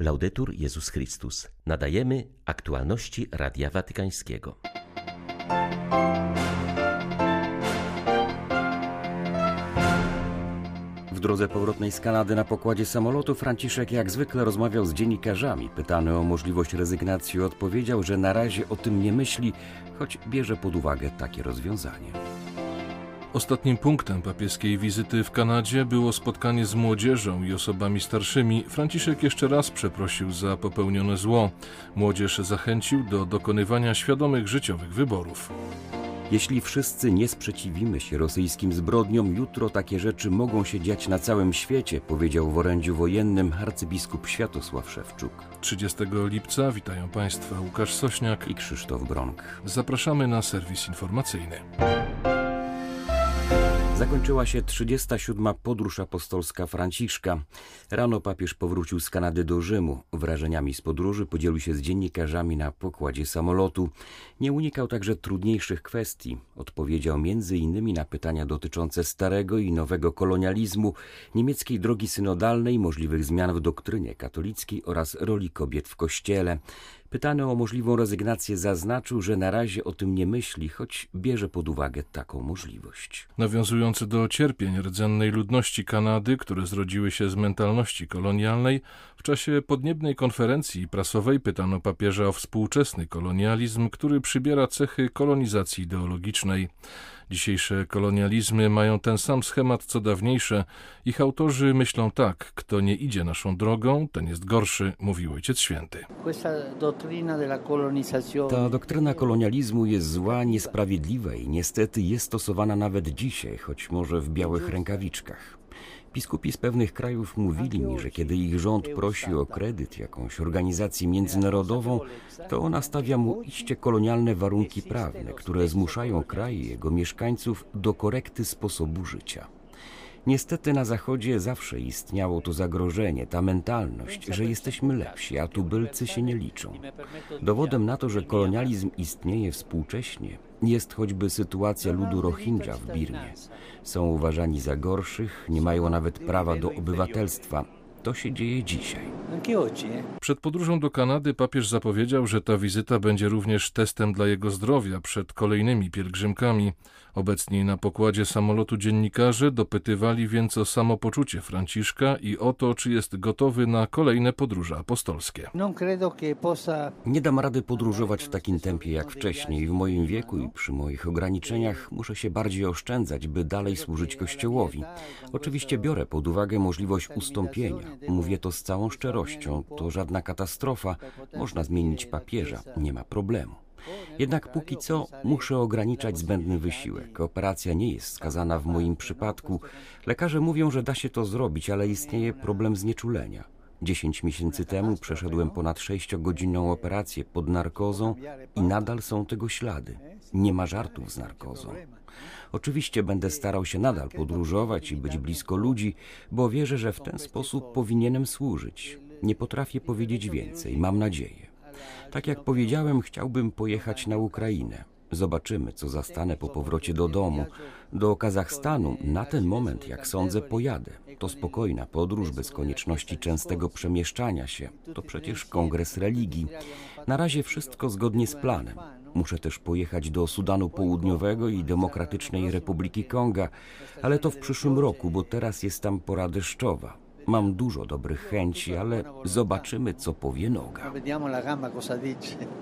Laudetur Jezus Chrystus. Nadajemy aktualności Radia Watykańskiego. W drodze powrotnej z Kanady na pokładzie samolotu Franciszek jak zwykle rozmawiał z dziennikarzami. Pytany o możliwość rezygnacji odpowiedział, że na razie o tym nie myśli, choć bierze pod uwagę takie rozwiązanie. Ostatnim punktem papieskiej wizyty w Kanadzie było spotkanie z młodzieżą i osobami starszymi. Franciszek jeszcze raz przeprosił za popełnione zło. Młodzież zachęcił do dokonywania świadomych życiowych wyborów. Jeśli wszyscy nie sprzeciwimy się rosyjskim zbrodniom, jutro takie rzeczy mogą się dziać na całym świecie, powiedział w orędziu wojennym arcybiskup Światosław Szewczuk. 30 lipca witają Państwa Łukasz Sośniak i Krzysztof Bronk. Zapraszamy na serwis informacyjny. Zakończyła się 37. podróż apostolska Franciszka. Rano papież powrócił z Kanady do Rzymu. Wrażeniami z podróży podzielił się z dziennikarzami na pokładzie samolotu. Nie unikał także trudniejszych kwestii. Odpowiedział m.in. na pytania dotyczące starego i nowego kolonializmu, niemieckiej drogi synodalnej, możliwych zmian w doktrynie katolickiej oraz roli kobiet w Kościele. Pytany o możliwą rezygnację zaznaczył, że na razie o tym nie myśli, choć bierze pod uwagę taką możliwość. Nawiązujący do cierpień rdzennej ludności Kanady, które zrodziły się z mentalności kolonialnej, w czasie podniebnej konferencji prasowej pytano papieża o współczesny kolonializm, który przybiera cechy kolonizacji ideologicznej. Dzisiejsze kolonializmy mają ten sam schemat co dawniejsze. Ich autorzy myślą tak: kto nie idzie naszą drogą, ten jest gorszy, mówił Ojciec Święty. Ta doktryna kolonializmu jest zła, niesprawiedliwa i niestety jest stosowana nawet dzisiaj, choć może w białych rękawiczkach. Biskupi z pewnych krajów mówili mi, że kiedy ich rząd prosi o kredyt jakąś organizacji międzynarodową, to ona stawia mu iście kolonialne warunki prawne, które zmuszają kraj i jego mieszkańców do korekty sposobu życia. Niestety na Zachodzie zawsze istniało to zagrożenie, ta mentalność, że jesteśmy lepsi, a tubylcy się nie liczą. Dowodem na to, że kolonializm istnieje współcześnie, jest choćby sytuacja ludu Rohingya w Birmie. Są uważani za gorszych, nie mają nawet prawa do obywatelstwa. To się dzieje dzisiaj. Przed podróżą do Kanady papież zapowiedział, że ta wizyta będzie również testem dla jego zdrowia przed kolejnymi pielgrzymkami. Obecni na pokładzie samolotu dziennikarze dopytywali więc o samopoczucie Franciszka i o to, czy jest gotowy na kolejne podróże apostolskie. Nie dam rady podróżować w takim tempie jak wcześniej. W moim wieku i przy moich ograniczeniach muszę się bardziej oszczędzać, by dalej służyć Kościołowi. Oczywiście biorę pod uwagę możliwość ustąpienia. Mówię to z całą szczerością. To żadna katastrofa. Można zmienić papieża. Nie ma problemu. Jednak póki co muszę ograniczać zbędny wysiłek. Operacja nie jest skazana w moim przypadku. Lekarze mówią, że da się to zrobić, ale istnieje problem znieczulenia. Dziesięć miesięcy temu przeszedłem ponad sześciogodzinną operację pod narkozą i nadal są tego ślady. Nie ma żartów z narkozą. Oczywiście będę starał się nadal podróżować i być blisko ludzi, bo wierzę, że w ten sposób powinienem służyć. Nie potrafię powiedzieć więcej, mam nadzieję. Tak jak powiedziałem, chciałbym pojechać na Ukrainę. Zobaczymy, co zastanę po powrocie do domu. Do Kazachstanu na ten moment, jak sądzę, pojadę. To spokojna podróż bez konieczności częstego przemieszczania się. To przecież kongres religii. Na razie wszystko zgodnie z planem. Muszę też pojechać do Sudanu Południowego i Demokratycznej Republiki Konga, ale to w przyszłym roku, bo teraz jest tam pora deszczowa. Mam dużo dobrych chęci, ale zobaczymy, co powie noga.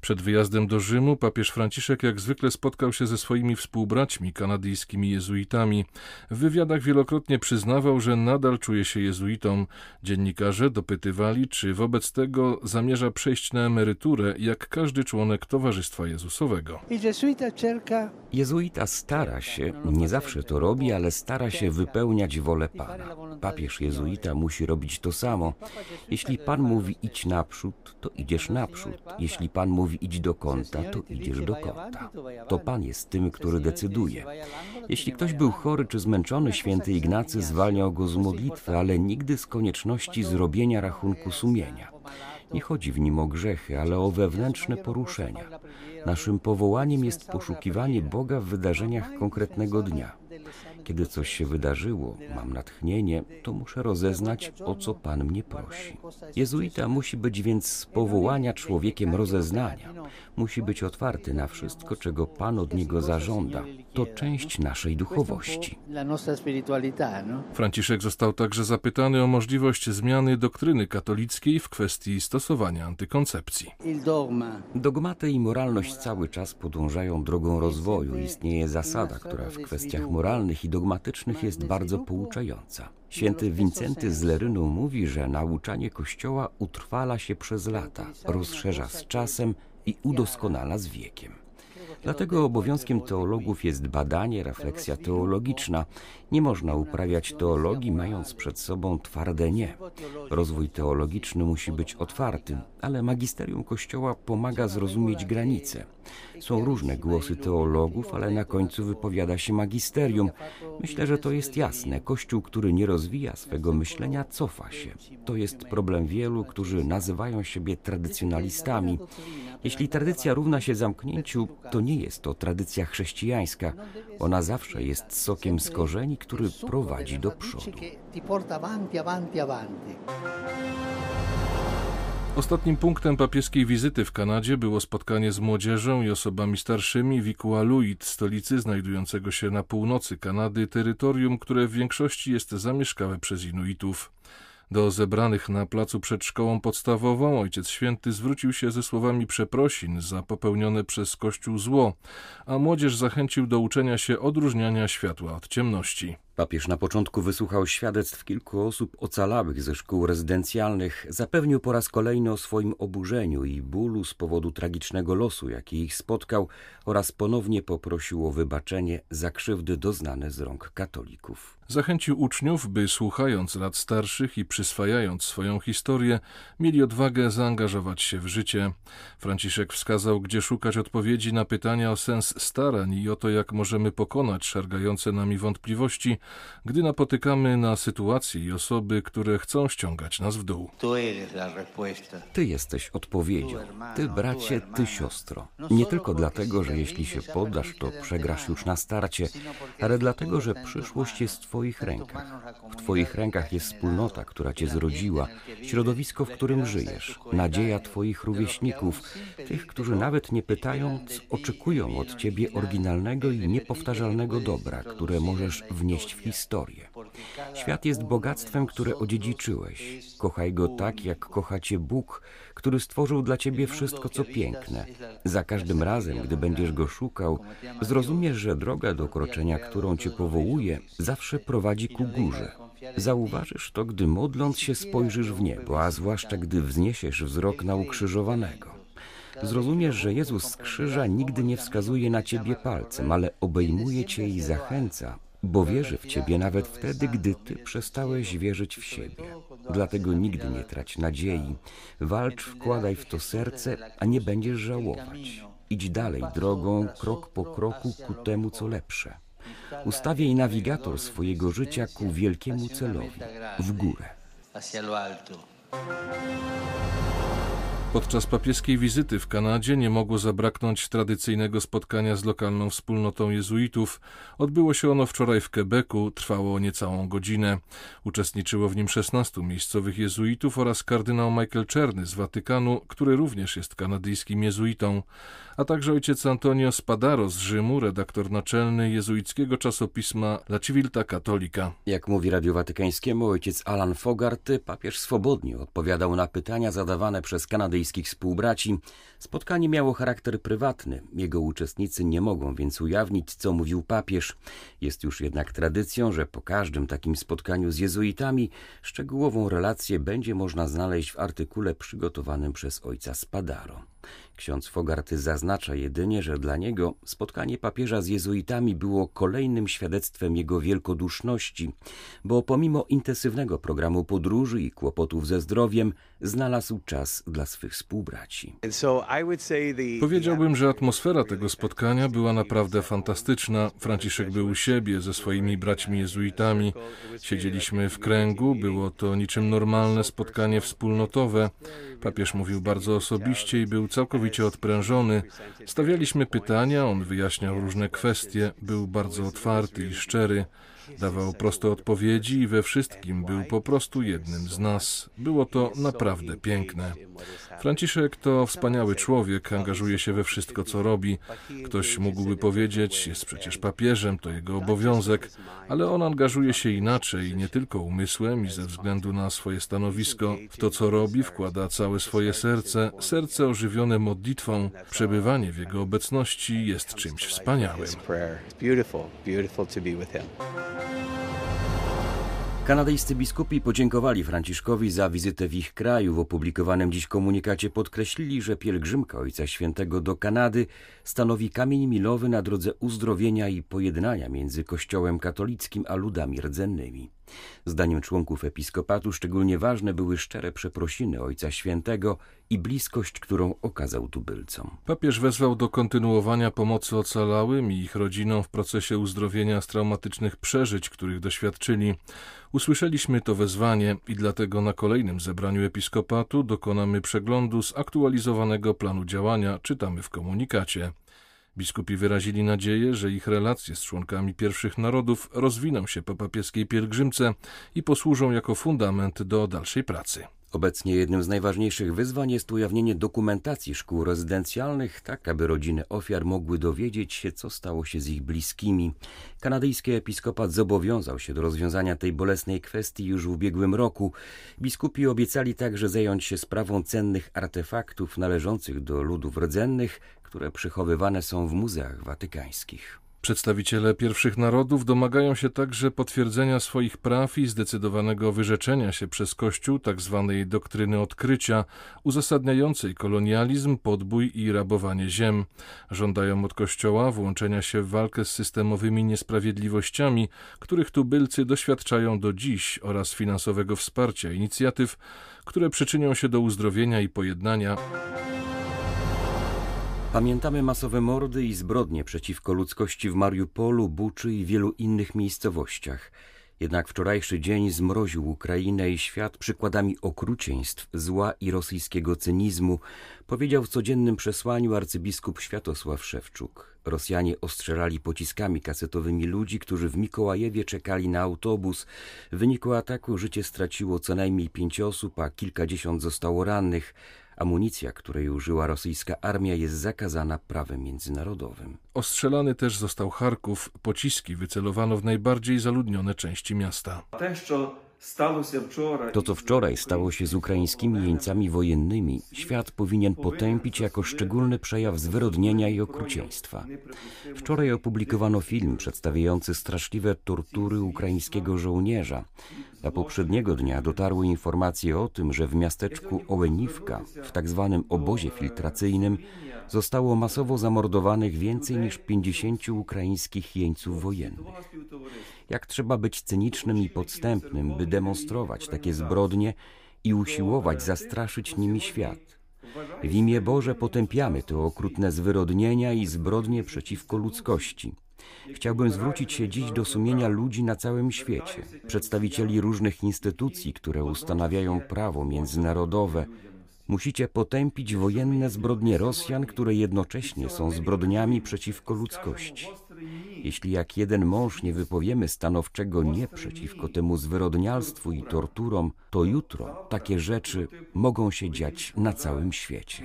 Przed wyjazdem do Rzymu papież Franciszek jak zwykle spotkał się ze swoimi współbraćmi kanadyjskimi jezuitami. W wywiadach wielokrotnie przyznawał, że nadal czuje się jezuitą. Dziennikarze dopytywali, czy wobec tego zamierza przejść na emeryturę, jak każdy członek Towarzystwa Jezusowego. Jezuita stara się, nie zawsze to robi, ale stara się wypełniać wolę Pana. Papież jezuita musi robić to samo. Jeśli Pan mówi idź naprzód, to idziesz naprzód. Jeśli Pan mówi idź do kąta, to idziesz do kąta. To Pan jest tym, który decyduje. Jeśli ktoś był chory czy zmęczony, święty Ignacy zwalniał go z modlitwy, ale nigdy z konieczności zrobienia rachunku sumienia. Nie chodzi w nim o grzechy, ale o wewnętrzne poruszenia. Naszym powołaniem jest poszukiwanie Boga w wydarzeniach konkretnego dnia. Kiedy coś się wydarzyło, mam natchnienie, to muszę rozeznać, o co Pan mnie prosi. Jezuita musi być więc z powołania człowiekiem rozeznania. Musi być otwarty na wszystko, czego Pan od niego zażąda. To część naszej duchowości. Franciszek został także zapytany o możliwość zmiany doktryny katolickiej w kwestii stosowania antykoncepcji. Dogmaty i moralność cały czas podążają drogą rozwoju. Istnieje zasada, która w kwestiach moralnych i dogmatycznych jest bardzo pouczająca. Święty Wincenty z Lerynu mówi, że nauczanie Kościoła utrwala się przez lata, rozszerza z czasem i udoskonala z wiekiem. Dlatego obowiązkiem teologów jest badanie, refleksja teologiczna. Nie można uprawiać teologii, mając przed sobą twarde nie. Rozwój teologiczny musi być otwarty, ale magisterium Kościoła pomaga zrozumieć granice. Są różne głosy teologów, ale na końcu wypowiada się magisterium. Myślę, że to jest jasne. Kościół, który nie rozwija swego myślenia, cofa się. To jest problem wielu, którzy nazywają siebie tradycjonalistami. Jeśli tradycja równa się zamknięciu, to nie jest to tradycja chrześcijańska. Ona zawsze jest sokiem z korzeni, który prowadzi do przodu. Ostatnim punktem papieskiej wizyty w Kanadzie było spotkanie z młodzieżą i osobami starszymi w Iqaluit, stolicy znajdującego się na północy Kanady, terytorium, które w większości jest zamieszkałe przez Inuitów. Do zebranych na placu przed szkołą podstawową Ojciec Święty zwrócił się ze słowami przeprosin za popełnione przez Kościół zło, a młodzież zachęcił do uczenia się odróżniania światła od ciemności. Papież na początku wysłuchał świadectw kilku osób ocalałych ze szkół rezydencjalnych, zapewnił po raz kolejny o swoim oburzeniu i bólu z powodu tragicznego losu, jaki ich spotkał, oraz ponownie poprosił o wybaczenie za krzywdy doznane z rąk katolików. Zachęcił uczniów, by słuchając rad starszych i przyswajając swoją historię, mieli odwagę zaangażować się w życie. Franciszek wskazał, gdzie szukać odpowiedzi na pytania o sens starań i o to, jak możemy pokonać szargające nami wątpliwości, gdy napotykamy na sytuacje i osoby, które chcą ściągać nas w dół. Ty jesteś odpowiedzią. Ty, bracie, ty, siostro. Nie tylko dlatego, że jeśli się poddasz, to przegrasz już na starcie, ale dlatego, że przyszłość jest w Twoich rękach. W Twoich rękach jest wspólnota, która Cię zrodziła, środowisko, w którym żyjesz, nadzieja Twoich rówieśników, tych, którzy nawet nie pytając, oczekują od Ciebie oryginalnego i niepowtarzalnego dobra, które możesz wnieść w historię. Świat jest bogactwem, które odziedziczyłeś. Kochaj go tak, jak kochacie Bóg, który stworzył dla ciebie wszystko, co piękne. Za każdym razem, gdy będziesz go szukał, zrozumiesz, że droga do kroczenia, którą cię powołuje, zawsze prowadzi ku górze. Zauważysz to, gdy modląc się spojrzysz w niebo, a zwłaszcza gdy wzniesiesz wzrok na ukrzyżowanego. Zrozumiesz, że Jezus z krzyża nigdy nie wskazuje na ciebie palcem, ale obejmuje cię i zachęca, bo wierzy w ciebie nawet wtedy, gdy ty przestałeś wierzyć w siebie. Dlatego nigdy nie trać nadziei. Walcz, wkładaj w to serce, a nie będziesz żałować. Idź dalej drogą, krok po kroku ku temu, co lepsze. Ustawiaj nawigator swojego życia ku wielkiemu celowi w górę. Podczas papieskiej wizyty w Kanadzie nie mogło zabraknąć tradycyjnego spotkania z lokalną wspólnotą jezuitów. Odbyło się ono wczoraj w Quebecu, trwało niecałą godzinę. Uczestniczyło w nim 16 miejscowych jezuitów oraz kardynał Michael Czerny z Watykanu, który również jest kanadyjskim jezuitą, a także ojciec Antonio Spadaro z Rzymu, redaktor naczelny jezuickiego czasopisma La Civilta Cattolica. Jak mówi Radio Watykańskiemu ojciec Alan Fogarty, papież swobodnie odpowiadał na pytania zadawane przez Kanadyjczyków kanadyjskich współbraci. Spotkanie miało charakter prywatny. Jego uczestnicy nie mogą więc ujawnić, co mówił papież. Jest już jednak tradycją, że po każdym takim spotkaniu z jezuitami szczegółową relację będzie można znaleźć w artykule przygotowanym przez ojca Spadaro. Ksiądz Fogarty zaznacza jedynie, że dla niego spotkanie papieża z jezuitami było kolejnym świadectwem jego wielkoduszności, bo pomimo intensywnego programu podróży i kłopotów ze zdrowiem, znalazł czas dla swych współbraci. Powiedziałbym, że atmosfera tego spotkania była naprawdę fantastyczna. Franciszek był u siebie ze swoimi braćmi jezuitami. Siedzieliśmy w kręgu, było to niczym normalne spotkanie wspólnotowe. Papież mówił bardzo osobiście i był całkowicie odprężony. Stawialiśmy pytania, on wyjaśniał różne kwestie, był bardzo otwarty i szczery. Dawał proste odpowiedzi i we wszystkim był po prostu jednym z nas. Było to naprawdę piękne. Franciszek to wspaniały człowiek, angażuje się we wszystko, co robi. Ktoś mógłby powiedzieć, jest przecież papieżem, to jego obowiązek, ale on angażuje się inaczej, nie tylko umysłem i ze względu na swoje stanowisko. W to, co robi, wkłada całe swoje serce, serce ożywione modlitwą. Przebywanie w jego obecności jest czymś wspaniałym. Kanadyjscy biskupi podziękowali Franciszkowi za wizytę w ich kraju. W opublikowanym dziś komunikacie podkreślili, że pielgrzymka Ojca Świętego do Kanady stanowi kamień milowy na drodze uzdrowienia i pojednania między Kościołem katolickim a ludami rdzennymi. Zdaniem członków episkopatu szczególnie ważne były szczere przeprosiny Ojca Świętego i bliskość, którą okazał tubylcom. Papież wezwał do kontynuowania pomocy ocalałym i ich rodzinom w procesie uzdrowienia z traumatycznych przeżyć, których doświadczyli. Usłyszeliśmy to wezwanie i dlatego na kolejnym zebraniu episkopatu dokonamy przeglądu zaktualizowanego planu działania, czytamy w komunikacie. Biskupi wyrazili nadzieję, że ich relacje z członkami pierwszych narodów rozwiną się po papieskiej pielgrzymce i posłużą jako fundament do dalszej pracy. Obecnie jednym z najważniejszych wyzwań jest ujawnienie dokumentacji szkół rezydencjalnych, tak aby rodziny ofiar mogły dowiedzieć się, co stało się z ich bliskimi. Kanadyjski episkopat zobowiązał się do rozwiązania tej bolesnej kwestii już w ubiegłym roku. Biskupi obiecali także zająć się sprawą cennych artefaktów należących do ludów rdzennych, które przechowywane są w muzeach watykańskich. Przedstawiciele pierwszych narodów domagają się także potwierdzenia swoich praw i zdecydowanego wyrzeczenia się przez Kościół tzw. Tak doktryny odkrycia, uzasadniającej kolonializm, podbój i rabowanie ziem. Żądają od Kościoła włączenia się w walkę z systemowymi niesprawiedliwościami, których tubylcy doświadczają do dziś oraz finansowego wsparcia inicjatyw, które przyczynią się do uzdrowienia i pojednania. Pamiętamy masowe mordy i zbrodnie przeciwko ludzkości w Mariupolu, Buczy i wielu innych miejscowościach. Jednak wczorajszy dzień zmroził Ukrainę i świat przykładami okrucieństw, zła i rosyjskiego cynizmu, powiedział w codziennym przesłaniu arcybiskup Światosław Szewczuk. Rosjanie ostrzelali pociskami kasetowymi ludzi, którzy w Mikołajewie czekali na autobus. W wyniku ataku życie straciło co najmniej pięć osób, a kilkadziesiąt zostało rannych. Amunicja, której użyła rosyjska armia, jest zakazana prawem międzynarodowym. Ostrzelany też został Charków. Pociski wycelowano w najbardziej zaludnione części miasta. To, co wczoraj stało się z ukraińskimi jeńcami wojennymi, świat powinien potępić jako szczególny przejaw zwyrodnienia i okrucieństwa. Wczoraj opublikowano film przedstawiający straszliwe tortury ukraińskiego żołnierza. A poprzedniego dnia dotarły informacje o tym, że w miasteczku Ołeniwka, w tak zwanym obozie filtracyjnym, zostało masowo zamordowanych więcej niż 50 ukraińskich jeńców wojennych. Jak trzeba być cynicznym i podstępnym, by demonstrować takie zbrodnie i usiłować zastraszyć nimi świat. W imię Boże potępiamy te okrutne zwyrodnienia i zbrodnie przeciwko ludzkości. Chciałbym zwrócić się dziś do sumienia ludzi na całym świecie, przedstawicieli różnych instytucji, które ustanawiają prawo międzynarodowe. Musicie potępić wojenne zbrodnie Rosjan, które jednocześnie są zbrodniami przeciwko ludzkości. Jeśli jak jeden mąż nie wypowiemy stanowczego nie przeciwko temu zwyrodnialstwu i torturom, to jutro takie rzeczy mogą się dziać na całym świecie.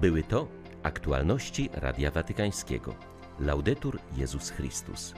Były to aktualności Radia Watykańskiego. Laudetur Jezus Chrystus.